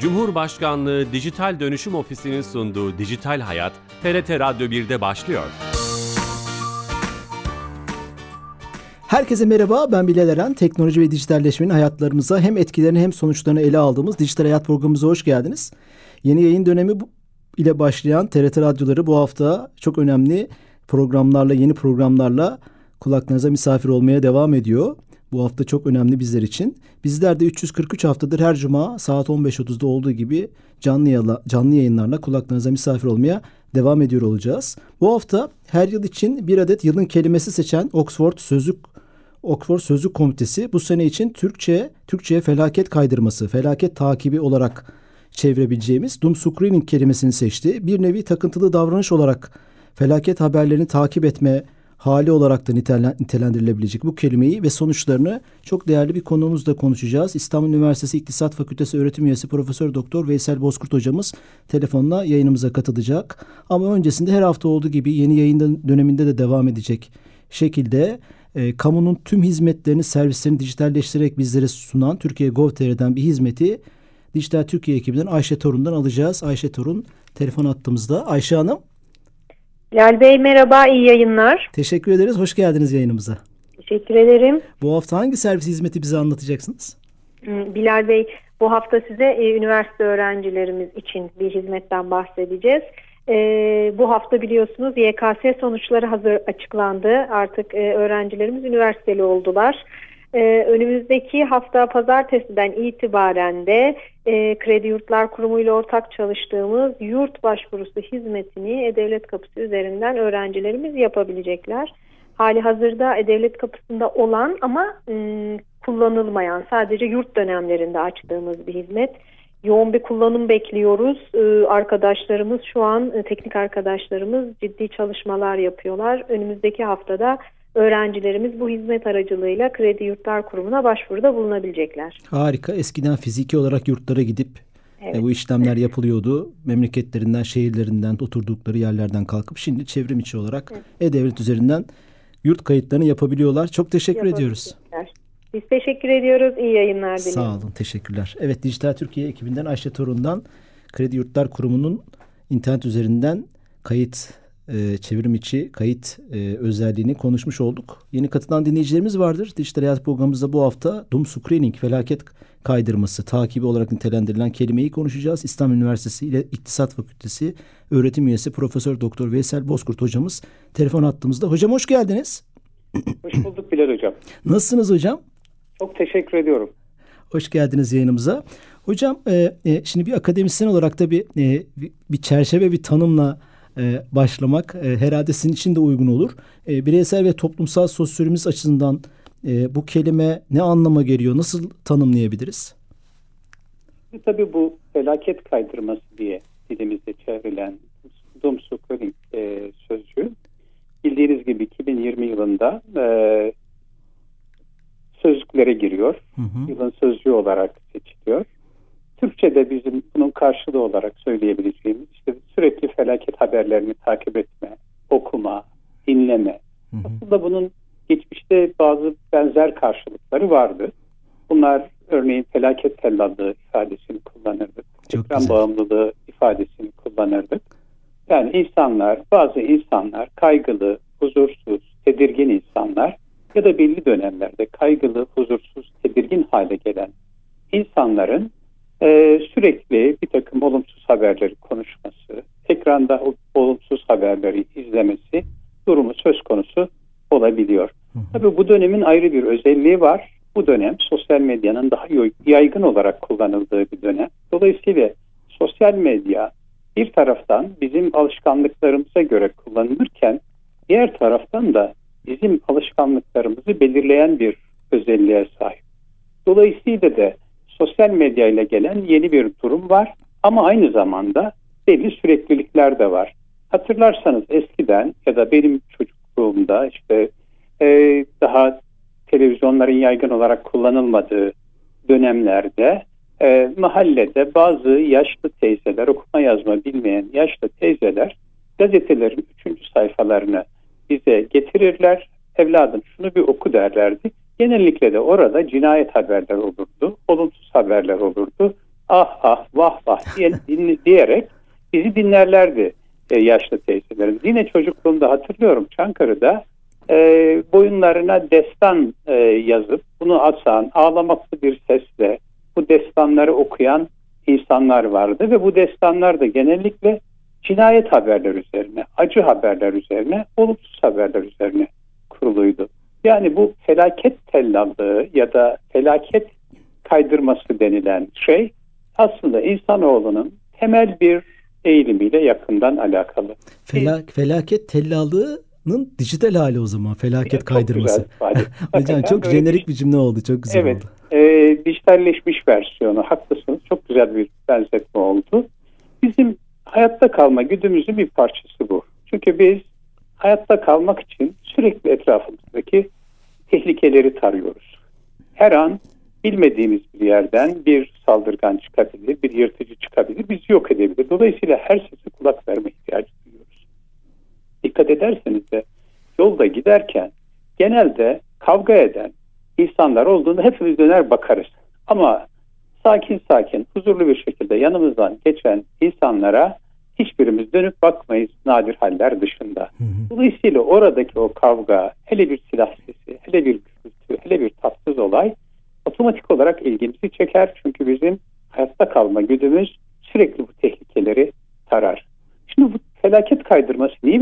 Cumhurbaşkanlığı Dijital Dönüşüm Ofisi'nin sunduğu Dijital Hayat, TRT Radyo 1'de başlıyor. Herkese merhaba, ben Bilal Eren. Teknoloji ve dijitalleşmenin hayatlarımıza hem etkilerini hem sonuçlarını ele aldığımız Dijital Hayat programımıza hoş geldiniz. Yeni yayın dönemi ile başlayan TRT Radyoları bu hafta çok önemli programlarla, yeni programlarla kulaklarınıza misafir olmaya devam ediyor. Bu hafta çok önemli bizler için. Bizler de 343 haftadır her cuma saat 15.30'da olduğu gibi canlı, yala, canlı yayınlarla kulaklarınıza misafir olmaya devam ediyor olacağız. Bu hafta her yıl için bir adet yılın kelimesi seçen Oxford Sözlük Oxford Sözlük Komitesi bu sene için Türkçe, Türkçe'ye felaket kaydırması, felaket takibi olarak çevirebileceğimiz doom screening kelimesini seçti. Bir nevi takıntılı davranış olarak felaket haberlerini takip etme, hali olarak da nitelendirilebilecek bu kelimeyi ve sonuçlarını çok değerli bir konuğumuzla konuşacağız. İstanbul Üniversitesi İktisat Fakültesi öğretim üyesi Profesör Doktor Veysel Bozkurt hocamız telefonla yayınımıza katılacak. Ama öncesinde her hafta olduğu gibi yeni yayın döneminde de devam edecek şekilde e, kamunun tüm hizmetlerini, servislerini dijitalleştirerek bizlere sunan Türkiye Gov.tr'den bir hizmeti Dijital Türkiye ekibinden Ayşe Torun'dan alacağız. Ayşe Torun telefon attığımızda. Ayşe Hanım. Bilal Bey merhaba, iyi yayınlar. Teşekkür ederiz, hoş geldiniz yayınımıza. Teşekkür ederim. Bu hafta hangi servis hizmeti bize anlatacaksınız? Hmm, Bilal Bey, bu hafta size e, üniversite öğrencilerimiz için bir hizmetten bahsedeceğiz. E, bu hafta biliyorsunuz YKS sonuçları hazır açıklandı. Artık e, öğrencilerimiz üniversiteli oldular. Ee, önümüzdeki hafta pazartesiden itibaren de e, Kredi Yurtlar Kurumu ile ortak çalıştığımız yurt başvurusu hizmetini E-Devlet Kapısı üzerinden öğrencilerimiz yapabilecekler. Hali hazırda E-Devlet Kapısı'nda olan ama ım, kullanılmayan sadece yurt dönemlerinde açtığımız bir hizmet. Yoğun bir kullanım bekliyoruz. Ee, arkadaşlarımız şu an e, teknik arkadaşlarımız ciddi çalışmalar yapıyorlar. Önümüzdeki haftada öğrencilerimiz bu hizmet aracılığıyla Kredi Yurtlar Kurumu'na başvuruda bulunabilecekler. Harika. Eskiden fiziki olarak yurtlara gidip evet. e, bu işlemler yapılıyordu. Memleketlerinden, şehirlerinden, oturdukları yerlerden kalkıp şimdi çevrim içi olarak e-devlet üzerinden yurt kayıtlarını yapabiliyorlar. Çok teşekkür ediyoruz. Biz teşekkür ediyoruz. İyi yayınlar diliyorum. Sağ olun. Teşekkürler. Evet Dijital Türkiye ekibinden Ayşe Torun'dan Kredi Yurtlar Kurumu'nun internet üzerinden kayıt e, çevrim içi kayıt e, özelliğini konuşmuş olduk. Yeni katılan dinleyicilerimiz vardır. Dijital Hayat programımızda bu hafta Doom Screening, felaket kaydırması, takibi olarak nitelendirilen kelimeyi konuşacağız. İstanbul Üniversitesi ile İktisat Fakültesi öğretim üyesi Profesör Doktor Veysel Bozkurt hocamız telefon attığımızda. Hocam hoş geldiniz. Hoş bulduk Bilal hocam. Nasılsınız hocam? Çok teşekkür ediyorum. Hoş geldiniz yayınımıza. Hocam e, e, şimdi bir akademisyen olarak da bir, e, bir çerçeve bir tanımla e, başlamak e, herhalde sizin için de uygun olur. E, bireysel ve toplumsal sosyolojimiz açısından e, bu kelime ne anlama geliyor? Nasıl tanımlayabiliriz? Tabii bu felaket kaydırması diye dilimizde çevrilen doom scrolling e, sözcüğü bildiğiniz gibi 2020 yılında e, sözlüklere giriyor. Hı hı. Yılın sözcüğü olarak seçiliyor. Türkçe'de bizim bunun karşılığı olarak söyleyebileceğimiz işte sürekli felaket haberlerini takip etme, okuma, dinleme. Hı hı. Aslında bunun geçmişte bazı benzer karşılıkları vardı. Bunlar örneğin felaket tellallığı ifadesini kullanırdık. Ekran bağımlılığı ifadesini kullanırdık. Yani insanlar, bazı insanlar kaygılı, huzursuz, tedirgin insanlar ya da belli dönemlerde kaygılı, huzursuz, tedirgin hale gelen insanların e, sürekli bir takım olumsuz haberleri konuşması, ekranda o olumsuz haberleri izlemesi durumu söz konusu olabiliyor. Tabii bu dönemin ayrı bir özelliği var. Bu dönem sosyal medyanın daha yaygın olarak kullanıldığı bir dönem. Dolayısıyla sosyal medya bir taraftan bizim alışkanlıklarımıza göre kullanılırken diğer taraftan da bizim alışkanlıklarımızı belirleyen bir özelliğe sahip. Dolayısıyla da sosyal medya ile gelen yeni bir durum var ama aynı zamanda belli süreklilikler de var. Hatırlarsanız eskiden ya da benim çocukluğumda işte e, daha televizyonların yaygın olarak kullanılmadığı dönemlerde e, mahallede bazı yaşlı teyzeler, okuma yazma bilmeyen yaşlı teyzeler gazetelerin üçüncü sayfalarını bize getirirler. Evladım şunu bir oku derlerdi. Genellikle de orada cinayet haberler olurdu, olumsuz haberler olurdu. ah ah vah vah diye, diyerek bizi dinlerlerdi e, yaşlı teyzelerimiz. Yine çocukluğumda hatırlıyorum Çankırı'da e, boyunlarına destan e, yazıp bunu asan ağlamaklı bir sesle bu destanları okuyan insanlar vardı ve bu destanlar da genellikle cinayet haberler üzerine, acı haberler üzerine, olumsuz haberler üzerine kuruluydu. Yani bu felaket tellallığı ya da felaket kaydırması denilen şey aslında insanoğlunun temel bir eğilimiyle yakından alakalı. Felak, felaket tellallığının dijital hali o zaman felaket çok kaydırması. Hocam çok jenerik bir cümle oldu. Çok güzel evet, oldu. Evet. Dijitalleşmiş versiyonu. Haklısınız. Çok güzel bir benzetme oldu. Bizim hayatta kalma güdümüzün bir parçası bu. Çünkü biz hayatta kalmak için sürekli etrafımızdaki tehlikeleri tarıyoruz. Her an bilmediğimiz bir yerden bir saldırgan çıkabilir, bir yırtıcı çıkabilir, bizi yok edebilir. Dolayısıyla her sese kulak verme ihtiyacı duyuyoruz. Dikkat ederseniz de yolda giderken genelde kavga eden insanlar olduğunda hepimiz döner bakarız. Ama sakin sakin, huzurlu bir şekilde yanımızdan geçen insanlara hiçbirimiz dönüp bakmayız nadir haller dışında. Dolayısıyla oradaki o kavga, hele bir silah sesi, hele bir gürültü, hele bir tatsız olay otomatik olarak ilgimizi çeker. Çünkü bizim hayatta kalma güdümüz sürekli bu tehlikeleri tarar. Şimdi bu felaket kaydırması niye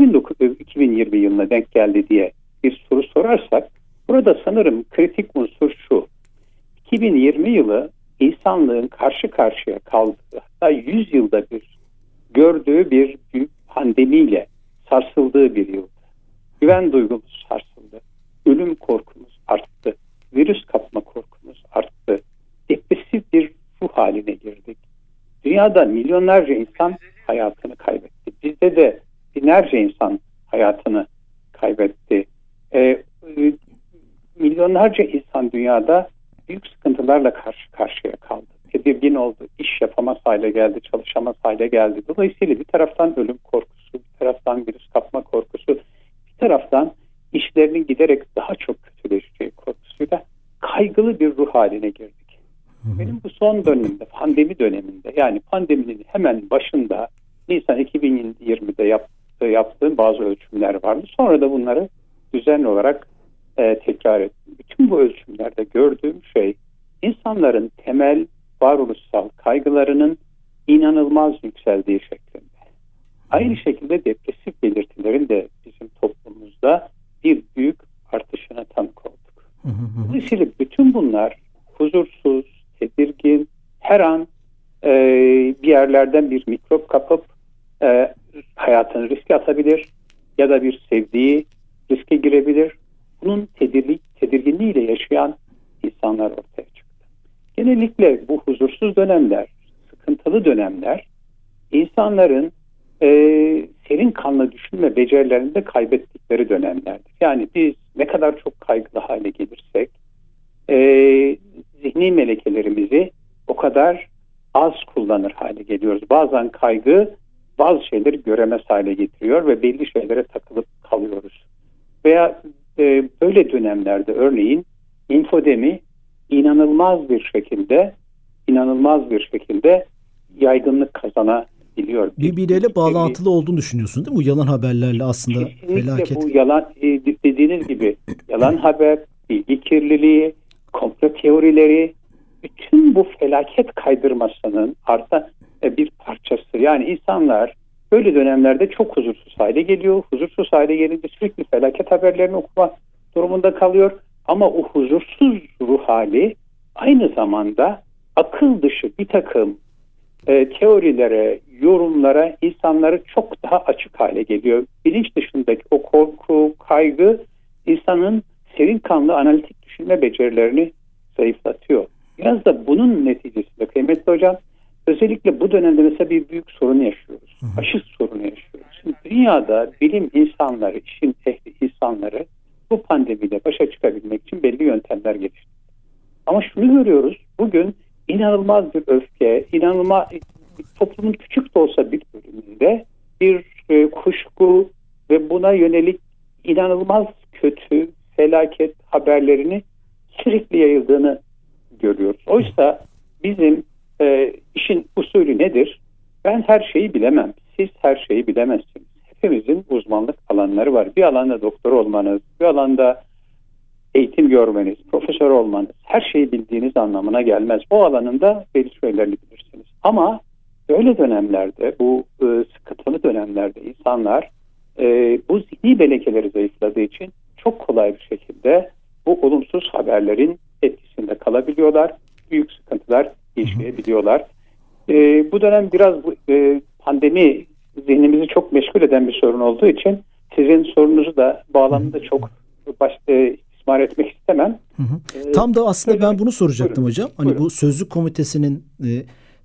2020 yılına denk geldi diye bir soru sorarsak burada sanırım kritik unsur şu. 2020 yılı insanlığın karşı karşıya kaldığı hatta 100 yılda bir gördüğü bir pandemiyle sarsıldığı bir yıldı. Güven duygumuz sarsıldı. Ölüm korkumuz arttı. Virüs kapma korkumuz arttı. Depresif bir ruh haline girdik. Dünyada milyonlarca insan hayatını kaybetti. Bizde de binlerce insan hayatını kaybetti. Ee, milyonlarca insan dünyada büyük sıkıntılarla karşı karşıya kaldı. Tedirgin oldu, iş yapamaz hale geldi, çalışamaz hale geldi. Dolayısıyla bir taraftan ölüm korkusu, bir taraftan virüs kapma korkusu, bir taraftan işlerinin giderek daha çok kötüleşeceği korkusuyla kaygılı bir ruh haline girdik. Benim bu son dönemde, pandemi döneminde yani pandeminin hemen başında Nisan 2020'de yaptığı, yaptığım bazı ölçümler vardı. Sonra da bunları düzenli olarak e, tekrar ettim. Bütün bu ölçümlerde gördüğüm şey insanların temel varoluşsal kaygılarının inanılmaz yükseldiği şeklinde. Aynı şekilde depresif belirtilerin de bizim toplumumuzda bir büyük artışına tanık olduk. Dolayısıyla bütün bunlar huzursuz, tedirgin, her an e, bir yerlerden bir mikrop kapıp e, hayatını riske atabilir ya da bir sevdiği riske girebilir bunun tedirlik, tedirginliğiyle yaşayan insanlar ortaya. Genellikle bu huzursuz dönemler, sıkıntılı dönemler insanların e, serin kanlı düşünme becerilerinde kaybettikleri dönemlerdir. Yani biz ne kadar çok kaygılı hale gelirsek e, zihni melekelerimizi o kadar az kullanır hale geliyoruz. Bazen kaygı bazı şeyleri göremez hale getiriyor ve belli şeylere takılıp kalıyoruz. Veya e, böyle dönemlerde örneğin infodemi inanılmaz bir şekilde inanılmaz bir şekilde yaygınlık kazanabiliyor. Birbiriyle bağlantılı olduğunu düşünüyorsun değil mi? Bu yalan haberlerle aslında Kesinlikle felaket. bu yalan e, dediğiniz gibi yalan haber, bilgi kirliliği, komplo teorileri bütün bu felaket kaydırmasının arta e, bir parçası. Yani insanlar Böyle dönemlerde çok huzursuz hale geliyor. Huzursuz hale gelince sürekli felaket haberlerini okuma durumunda kalıyor. Ama o huzursuz ruh hali aynı zamanda akıl dışı bir takım e, teorilere, yorumlara insanları çok daha açık hale geliyor. Bilinç dışındaki o korku, kaygı insanın serin kanlı analitik düşünme becerilerini zayıflatıyor. Biraz da bunun neticesinde kıymetli hocam Özellikle bu dönemde mesela bir büyük sorun yaşıyoruz. Aşı sorunu yaşıyoruz. Şimdi dünyada bilim insanları, işin ehli insanları bu pandemiyle başa çıkabilmek için belli yöntemler geliştirdi. Ama şunu görüyoruz. Bugün inanılmaz bir öfke, inanılmaz toplumun küçük de olsa bir bölümünde bir e, kuşku ve buna yönelik inanılmaz kötü felaket haberlerini sürekli yayıldığını görüyoruz. Oysa bizim e, işin usulü nedir? Ben her şeyi bilemem. Siz her şeyi bilemezsiniz. Hepimizin uzmanlık alanları var. Bir alanda doktor olmanız, bir alanda eğitim görmeniz, profesör olmanız her şeyi bildiğiniz anlamına gelmez. O alanında belli şeyleri bilirsiniz. Ama böyle dönemlerde, bu e, sıkıntılı dönemlerde insanlar e, bu zihni belekeleri zayıfladığı için çok kolay bir şekilde bu olumsuz haberlerin etkisinde kalabiliyorlar. Büyük sıkıntılar yaşayabiliyorlar. E, bu dönem biraz bu, e, pandemi zihnimizi çok meşgul eden bir sorun olduğu için sizin sorunuzu da bağlamında çok baş, e, istismar etmek istemem. Hı hı. Ee, Tam da aslında ben bunu soracaktım buyurun, hocam. Hani buyurun. bu sözlük komitesinin e,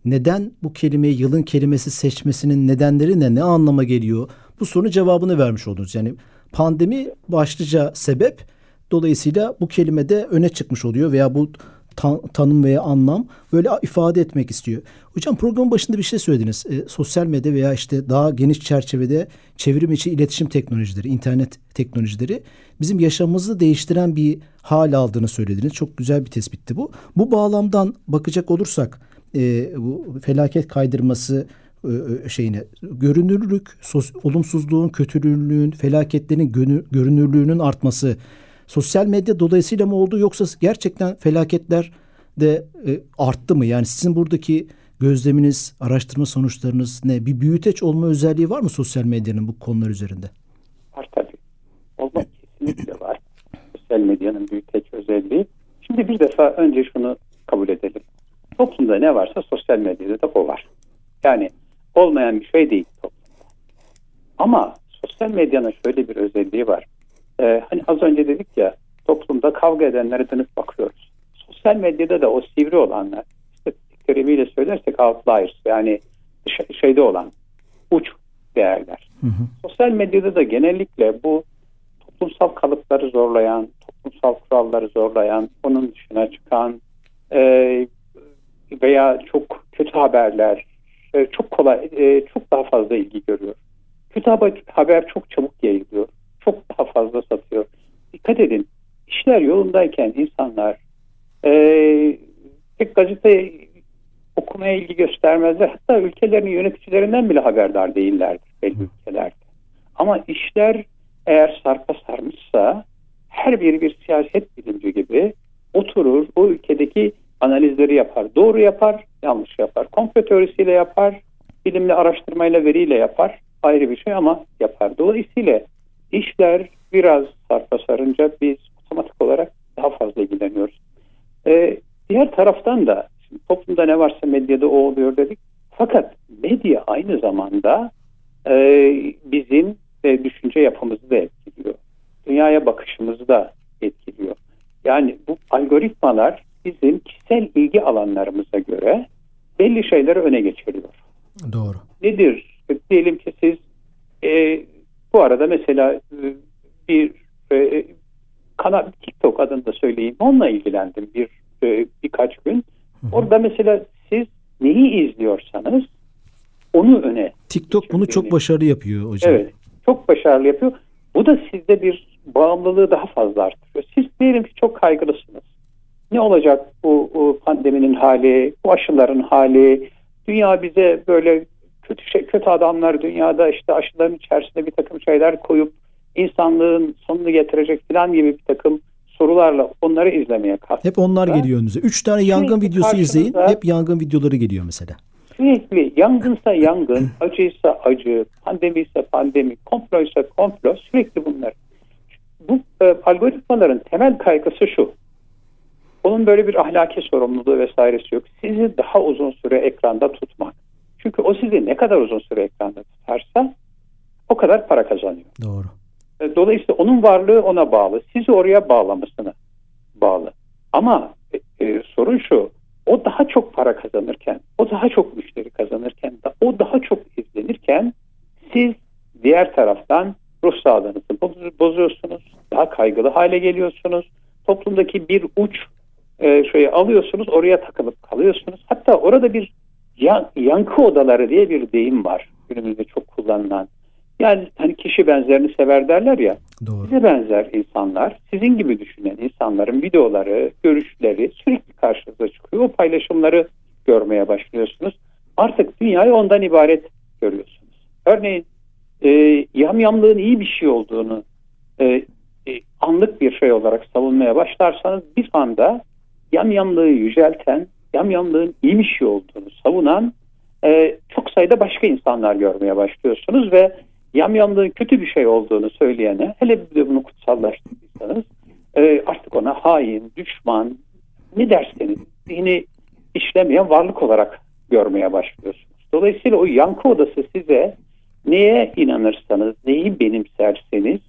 neden bu kelimeyi yılın kelimesi seçmesinin nedenleri ne, ne anlama geliyor? Bu sorunun cevabını vermiş oldunuz. Yani pandemi başlıca sebep dolayısıyla bu kelime de öne çıkmış oluyor veya bu tan- tanım veya anlam böyle ifade etmek istiyor. Hocam programın başında bir şey söylediniz. E, sosyal medya veya işte daha geniş çerçevede çevrim içi iletişim teknolojileri, internet teknolojileri bizim yaşamımızı değiştiren bir hal aldığını söylediniz. Çok güzel bir tespitti bu. Bu bağlamdan bakacak olursak e, bu felaket kaydırması e, e şeyine görünürlük, sos, olumsuzluğun, kötülüğün, felaketlerin görünürlüğünün artması sosyal medya dolayısıyla mı oldu yoksa gerçekten felaketler de e, arttı mı? Yani sizin buradaki gözleminiz, araştırma sonuçlarınız ne? Bir büyüteç olma özelliği var mı sosyal medyanın bu konular üzerinde? Var tabii. Olmak kesinlikle var. Sosyal medyanın büyüteç özelliği. Şimdi bir defa önce şunu kabul edelim. Toplumda ne varsa sosyal medyada da o var. Yani olmayan bir şey değil toplumda. Ama sosyal medyanın şöyle bir özelliği var. Ee, hani az önce dedik ya toplumda kavga edenlere dönüp bakıyoruz. Sosyal medyada da o sivri olanlar, işte terimiyle söylersek outliers yani şeyde olan uç değerler. Hı hı. Sosyal medyada da genellikle bu toplumsal kalıpları zorlayan, toplumsal kuralları zorlayan, onun dışına çıkan e, veya çok kötü haberler e, çok kolay, e, çok daha fazla ilgi görüyor. Kötü haber çok çabuk yayılıyor çok daha fazla satıyor. Dikkat edin işler yolundayken insanlar e, pek gazete okumaya ilgi göstermezler. Hatta ülkelerin yöneticilerinden bile haberdar değillerdir belli ülkelerde. Ama işler eğer sarpa sarmışsa her biri bir siyaset bilimci gibi oturur o ülkedeki analizleri yapar. Doğru yapar, yanlış yapar. Komplo teorisiyle yapar, bilimli araştırmayla, veriyle yapar. Ayrı bir şey ama yapar. Dolayısıyla İşler biraz sarpa sarınca biz otomatik olarak daha fazla ilgileniyoruz. Ee, diğer taraftan da toplumda ne varsa medyada o oluyor dedik. Fakat medya aynı zamanda e, bizim e, düşünce yapımızı da etkiliyor. Dünyaya bakışımızı da etkiliyor. Yani bu algoritmalar bizim kişisel ilgi alanlarımıza göre belli şeyleri öne geçiriyor. Doğru. Nedir? Diyelim ki siz e, bu arada mesela e, bir e, kanal TikTok adını da söyleyeyim. Onunla ilgilendim bir e, birkaç gün. Orada mesela siz neyi izliyorsanız onu öne. TikTok bunu çok başarılı yapıyor hocam. Evet. Çok başarılı yapıyor. Bu da sizde bir bağımlılığı daha fazla arttırıyor. Siz diyelim ki çok kaygılısınız. Ne olacak bu, bu pandeminin hali, bu aşıların hali, dünya bize böyle kötü şey, kötü adamlar dünyada işte aşıların içerisinde bir takım şeyler koyup insanlığın sonunu getirecek falan gibi bir takım sorularla onları izlemeye kalktı. Hep onlar geliyor önünüze. Üç tane yangın videosu izleyin. Hep yangın videoları geliyor mesela. Sürekli yangınsa yangın, acıysa acı, pandemi ise pandemi, komplo ise komplo sürekli bunlar. Bu e, algoritmaların temel kaygısı şu. Onun böyle bir ahlaki sorumluluğu vesairesi yok. Sizi daha uzun süre ekranda tutmak. O sizi ne kadar uzun süre ekranda tutarsa o kadar para kazanıyor. Doğru. E, dolayısıyla onun varlığı ona bağlı. Sizi oraya bağlamasına bağlı. Ama e, e, sorun şu. O daha çok para kazanırken, o daha çok müşteri kazanırken, o daha çok izlenirken siz diğer taraftan ruh sağlığınızı bozuyorsunuz. Daha kaygılı hale geliyorsunuz. Toplumdaki bir uç e, şeyi alıyorsunuz, oraya takılıp kalıyorsunuz. Hatta orada bir yankı odaları diye bir deyim var günümüzde çok kullanılan. Yani hani kişi benzerini sever derler ya. Doğru. Size benzer insanlar, sizin gibi düşünen insanların videoları, görüşleri sürekli karşınıza çıkıyor. O paylaşımları görmeye başlıyorsunuz. Artık dünyayı ondan ibaret görüyorsunuz. Örneğin e, yamyamlığın iyi bir şey olduğunu e, e, anlık bir şey olarak savunmaya başlarsanız bir anda yamyamlığı yücelten, yamyamlığın iyi bir şey olduğunu savunan e, çok sayıda başka insanlar görmeye başlıyorsunuz ve yamyamlığın kötü bir şey olduğunu söyleyene, hele bir de bunu kutsallaştırdıysanız e, artık ona hain, düşman, ne derseniz dini işlemeyen varlık olarak görmeye başlıyorsunuz. Dolayısıyla o yankı odası size neye inanırsanız, neyi benimserseniz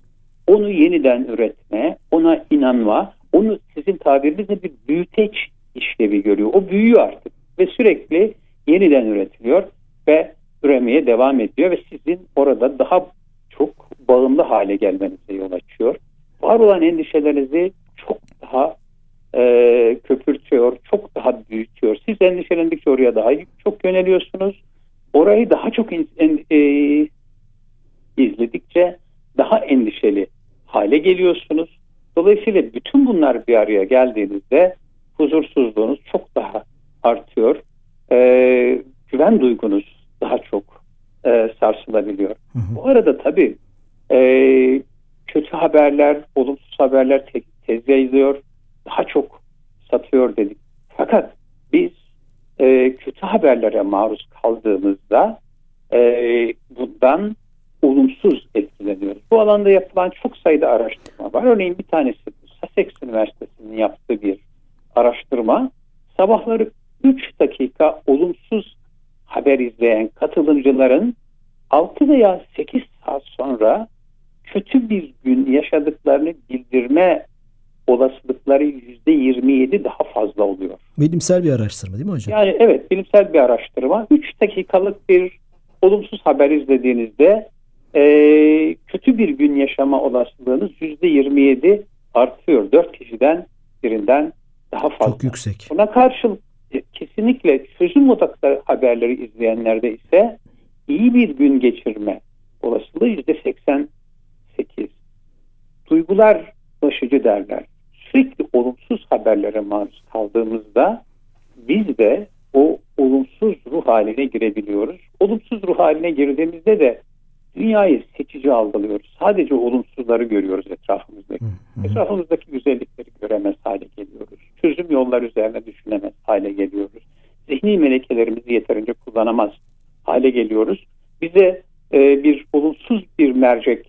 onu yeniden üretme, ona inanma, onu sizin tabirinizle bir büyüteç işlevi görüyor. O büyüyor artık ve sürekli yeniden üretiliyor ve üremeye devam ediyor ve sizin orada daha çok bağımlı hale gelmenize yol açıyor. Var olan endişelerinizi çok daha e, köpürtüyor, çok daha büyütüyor. Siz endişelendikçe oraya daha çok yöneliyorsunuz. Orayı daha çok in, en, e, izledikçe daha endişeli hale geliyorsunuz. Dolayısıyla bütün bunlar bir araya geldiğinizde huzursuzluğunuz çok daha artıyor. E, güven duygunuz daha çok e, sarsılabiliyor. Hı hı. Bu arada tabii e, kötü haberler, olumsuz haberler te- tez yayılıyor. Daha çok satıyor dedik. Fakat biz e, kötü haberlere maruz kaldığımızda e, bundan olumsuz etkileniyoruz. Bu alanda yapılan çok sayıda araştırma var. Örneğin bir tanesi Sussex Üniversitesi'nin yaptığı bir araştırma. Sabahları 3 dakika olumsuz haber izleyen katılımcıların 6 veya 8 saat sonra kötü bir gün yaşadıklarını bildirme olasılıkları %27 daha fazla oluyor. Bilimsel bir araştırma değil mi hocam? Yani evet bilimsel bir araştırma. 3 dakikalık bir olumsuz haber izlediğinizde e, kötü bir gün yaşama olasılığınız %27 artıyor. 4 kişiden birinden daha fazla. Çok yüksek. Buna karşılık e, kesinlikle çözüm odaklı haberleri izleyenlerde ise iyi bir gün geçirme olasılığı %88. Duygular başıcı derler. Sürekli olumsuz haberlere maruz kaldığımızda biz de o olumsuz ruh haline girebiliyoruz. Olumsuz ruh haline girdiğimizde de dünyayı seçici algılıyoruz. Sadece olumsuzları görüyoruz etrafımızdaki. Hı hı. Etrafımızdaki güzellikleri göremez hale geliyoruz. Çözüm yolları üzerine düşünemez hale geliyoruz. Zihni melekelerimizi yeterince kullanamaz hale geliyoruz. Bize e, bir olumsuz bir mercek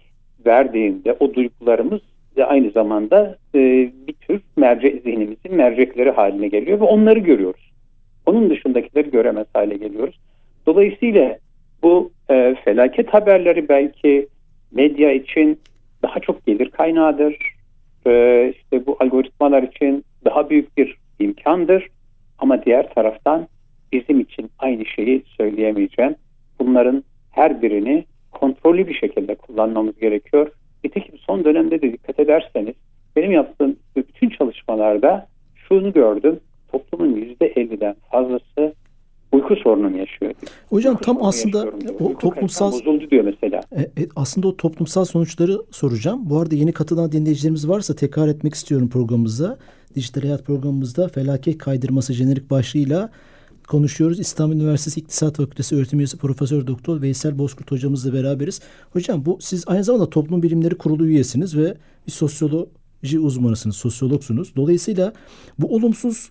verdiğinde o duygularımız de aynı zamanda e, bir tür merce zihnimizin mercekleri haline geliyor ve onları görüyoruz. Onun dışındakileri göremez hale geliyoruz. Dolayısıyla bu e, felaket haberleri belki medya için daha çok gelir kaynağıdır. E, işte bu algoritmalar için daha büyük bir imkandır. Ama diğer taraftan bizim için aynı şeyi söyleyemeyeceğim. Bunların her birini kontrollü bir şekilde kullanmamız gerekiyor. Nitekim son dönemde de dikkat ederseniz benim yaptığım bütün çalışmalarda şunu gördüm. Toplumun %50'den fazlası uyku sorununu yaşıyor. Hocam uyku tam aslında o toplumsal bozuldu diyor mesela. E, e, aslında o toplumsal sonuçları soracağım. Bu arada yeni katılan dinleyicilerimiz varsa tekrar etmek istiyorum programımıza. Dijital Hayat programımızda felaket kaydırması jenerik başlığıyla konuşuyoruz. İstanbul Üniversitesi İktisat Fakültesi öğretim üyesi Profesör Doktor Veysel Bozkurt hocamızla beraberiz. Hocam bu siz aynı zamanda toplum bilimleri kurulu üyesiniz ve bir sosyoloji uzmanısınız, sosyologsunuz. Dolayısıyla bu olumsuz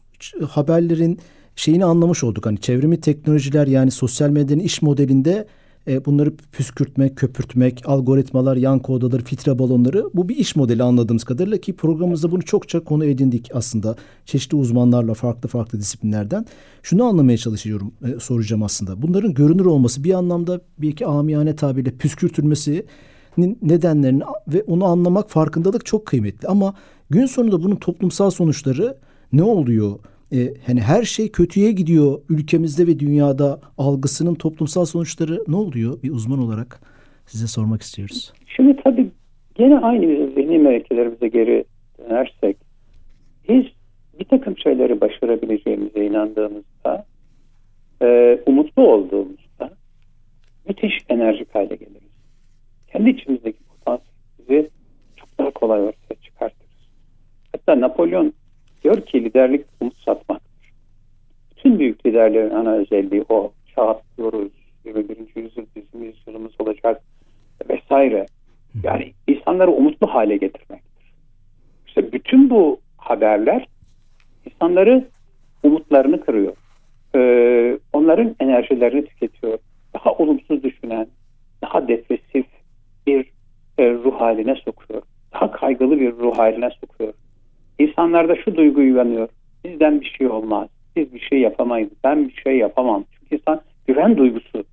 haberlerin şeyini anlamış olduk. Hani çevrimi teknolojiler yani sosyal medyanın iş modelinde e, bunları püskürtmek, köpürtmek, algoritmalar, yankı odaları, filtre balonları bu bir iş modeli anladığımız kadarıyla ki programımızda bunu çokça konu edindik aslında. Çeşitli uzmanlarla farklı farklı disiplinlerden. Şunu anlamaya çalışıyorum, e, soracağım aslında. Bunların görünür olması bir anlamda bir iki amiyane tabirle püskürtülmesi nedenlerini ve onu anlamak farkındalık çok kıymetli. Ama gün sonunda bunun toplumsal sonuçları ne oluyor? E, hani her şey kötüye gidiyor ülkemizde ve dünyada algısının toplumsal sonuçları ne oluyor bir uzman olarak size sormak istiyoruz. Şimdi tabii gene aynı zihni melekelerimize geri dönersek biz bir takım şeyleri başarabileceğimize inandığımızda e, umutlu olduğumuzda müthiş enerjik hale geliriz. Kendi içimizdeki potansiyeli çok daha kolay ortaya çıkartırız. Hatta Napolyon diyor ki liderlik umut liderlerin ana özelliği o. Çağ atlıyoruz, 21. yüzyıl bizim yüzyılımız olacak vesaire. Yani insanları umutlu hale getirmektir. İşte bütün bu haberler insanları umutlarını kırıyor. Ee, onların enerjilerini tüketiyor. Daha olumsuz düşünen, daha depresif bir e, ruh haline sokuyor. Daha kaygılı bir ruh haline sokuyor. İnsanlarda şu duygu uyanıyor. Bizden bir şey olmaz. Biz bir şey yapamayız. Ben bir şey yapamam. Çünkü insan güven duygusu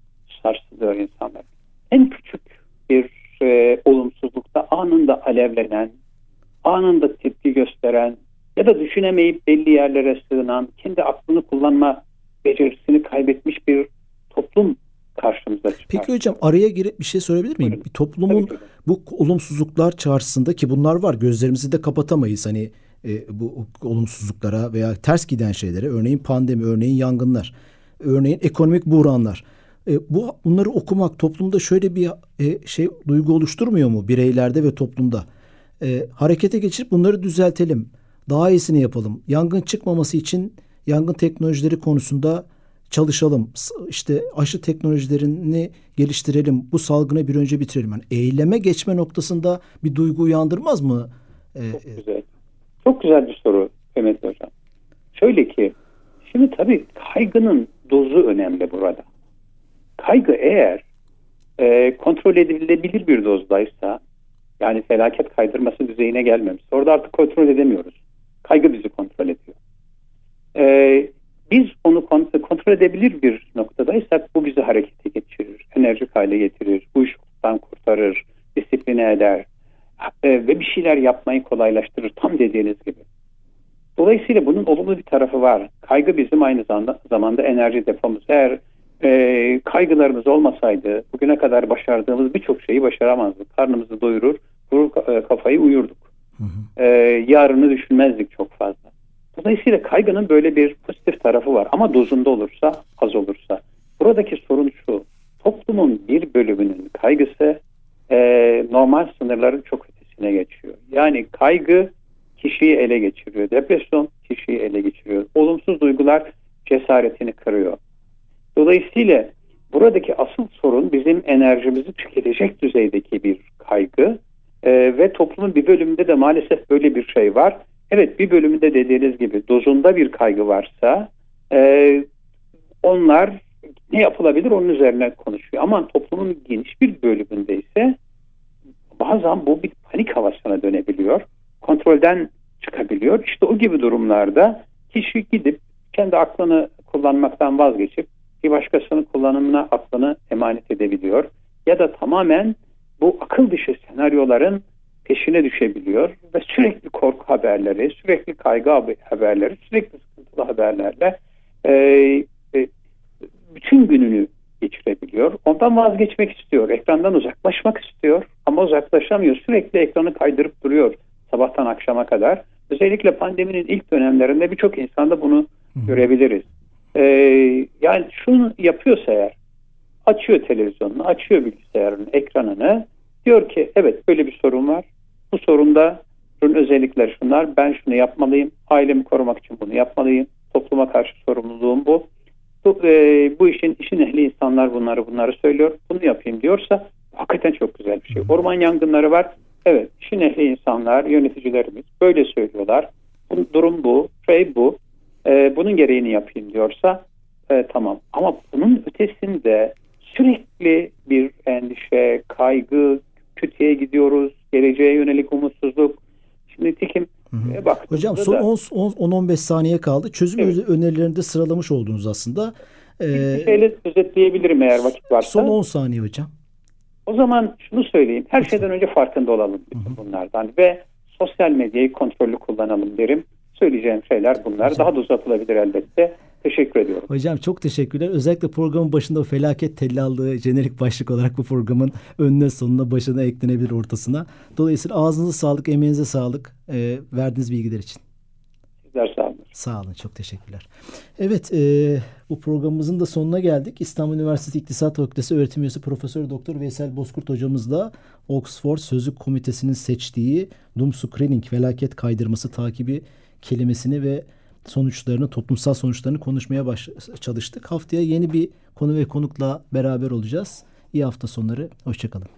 sarsılıyor insanlar. En küçük bir e, olumsuzlukta anında alevlenen, anında tepki gösteren ya da düşünemeyip belli yerlere sığınan, kendi aklını kullanma becerisini kaybetmiş bir toplum karşımıza çıkar. Peki hocam araya girip bir şey sorabilir miyim? Bir toplumun bu olumsuzluklar çağrısında ki bunlar var gözlerimizi de kapatamayız hani e, bu olumsuzluklara veya ters giden şeylere örneğin pandemi, örneğin yangınlar, örneğin ekonomik buhranlar. E, bu bunları okumak toplumda şöyle bir e, şey duygu oluşturmuyor mu bireylerde ve toplumda? E, harekete geçirip bunları düzeltelim. Daha iyisini yapalım. Yangın çıkmaması için yangın teknolojileri konusunda çalışalım. İşte aşı teknolojilerini geliştirelim. Bu salgını bir önce bitirelim. Yani eyleme geçme noktasında bir duygu uyandırmaz mı? Ee, Çok güzel. Çok güzel bir soru Mehmet Hocam. Şöyle ki şimdi tabii kaygının dozu önemli burada. Kaygı eğer e, kontrol edilebilir bir dozdaysa yani felaket kaydırması düzeyine gelmemiş. Orada artık kontrol edemiyoruz. Kaygı bizi kontrol ediyor. E, biz onu kontrol edebilir bir noktadaysak bu bizi harekete geçirir, enerjik hale getirir, uyuşukluktan kurtarır, disipline eder e, ve bir şeyler yapmayı kolaylaştırır tam dediğiniz gibi. Dolayısıyla bunun olumlu bir tarafı var. Kaygı bizim aynı zamanda, zamanda enerji depomuz. Eğer e, kaygılarımız olmasaydı bugüne kadar başardığımız birçok şeyi başaramazdık. Karnımızı doyurur, vurur e, kafayı uyurduk. Hı hı. E, yarını düşünmezdik çok fazla. Dolayısıyla kaygının böyle bir pozitif tarafı var ama dozunda olursa, az olursa. Buradaki sorun şu, toplumun bir bölümünün kaygısı e, normal sınırların çok ötesine geçiyor. Yani kaygı kişiyi ele geçiriyor, depresyon kişiyi ele geçiriyor, olumsuz duygular cesaretini kırıyor. Dolayısıyla buradaki asıl sorun bizim enerjimizi tüketecek düzeydeki bir kaygı e, ve toplumun bir bölümünde de maalesef böyle bir şey var. Evet bir bölümünde dediğiniz gibi dozunda bir kaygı varsa e, onlar ne yapılabilir onun üzerine konuşuyor. Ama toplumun geniş bir bölümünde ise bazen bu bir panik havasına dönebiliyor. Kontrolden çıkabiliyor. İşte o gibi durumlarda kişi gidip kendi aklını kullanmaktan vazgeçip bir başkasının kullanımına aklını emanet edebiliyor. Ya da tamamen bu akıl dışı senaryoların peşine düşebiliyor ve sürekli korku haberleri, sürekli kaygı haberleri, sürekli sıkıntılı haberlerle e, e, bütün gününü geçirebiliyor. Ondan vazgeçmek istiyor. Ekrandan uzaklaşmak istiyor ama uzaklaşamıyor. Sürekli ekranı kaydırıp duruyor sabahtan akşama kadar. Özellikle pandeminin ilk dönemlerinde birçok insanda bunu Hı. görebiliriz. Ee, yani şunu yapıyorsa eğer açıyor televizyonunu, açıyor bilgisayarın ekranını diyor ki evet böyle bir sorun var. Bu sorunda sorun özellikleri şunlar. Ben şunu yapmalıyım. Ailemi korumak için bunu yapmalıyım. Topluma karşı sorumluluğum bu. Bu, e, bu işin işin ehli insanlar bunları bunları söylüyor. Bunu yapayım diyorsa hakikaten çok güzel bir şey. Orman yangınları var. Evet işin ehli insanlar, yöneticilerimiz böyle söylüyorlar. Bu, durum bu, şey bu. E, bunun gereğini yapayım diyorsa e, tamam. Ama bunun ötesinde sürekli bir endişe, kaygı, kötüye gidiyoruz, geleceğe yönelik umutsuzluk. Şimdi nitekim e, bak. Hocam son 10-15 saniye kaldı. Çözüm evet. önerilerini de sıralamış oldunuz aslında. Ee, bir şeyle özetleyebilirim eğer vakit varsa. Son 10 saniye hocam. O zaman şunu söyleyeyim. Her şeyden önce farkında olalım bunlardan ve sosyal medyayı kontrollü kullanalım derim. Söyleyeceğim şeyler bunlar. Hocam. Daha da uzatılabilir elbette. Teşekkür ediyorum. Hocam çok teşekkürler. Özellikle programın başında o felaket tellallığı jenerik başlık olarak bu programın önüne sonuna başına eklenebilir ortasına. Dolayısıyla ağzınıza sağlık, emeğinize sağlık e, verdiğiniz bilgiler için. Sağ olun. Çok teşekkürler. Evet e, bu programımızın da sonuna geldik. İstanbul Üniversitesi İktisat Fakültesi öğretim üyesi Profesör Doktor Veysel Bozkurt hocamızla Oxford Sözlük Komitesi'nin seçtiği Doom Screening felaket kaydırması takibi kelimesini ve sonuçlarını, toplumsal sonuçlarını konuşmaya baş çalıştık. Haftaya yeni bir konu ve konukla beraber olacağız. İyi hafta sonları. Hoşçakalın.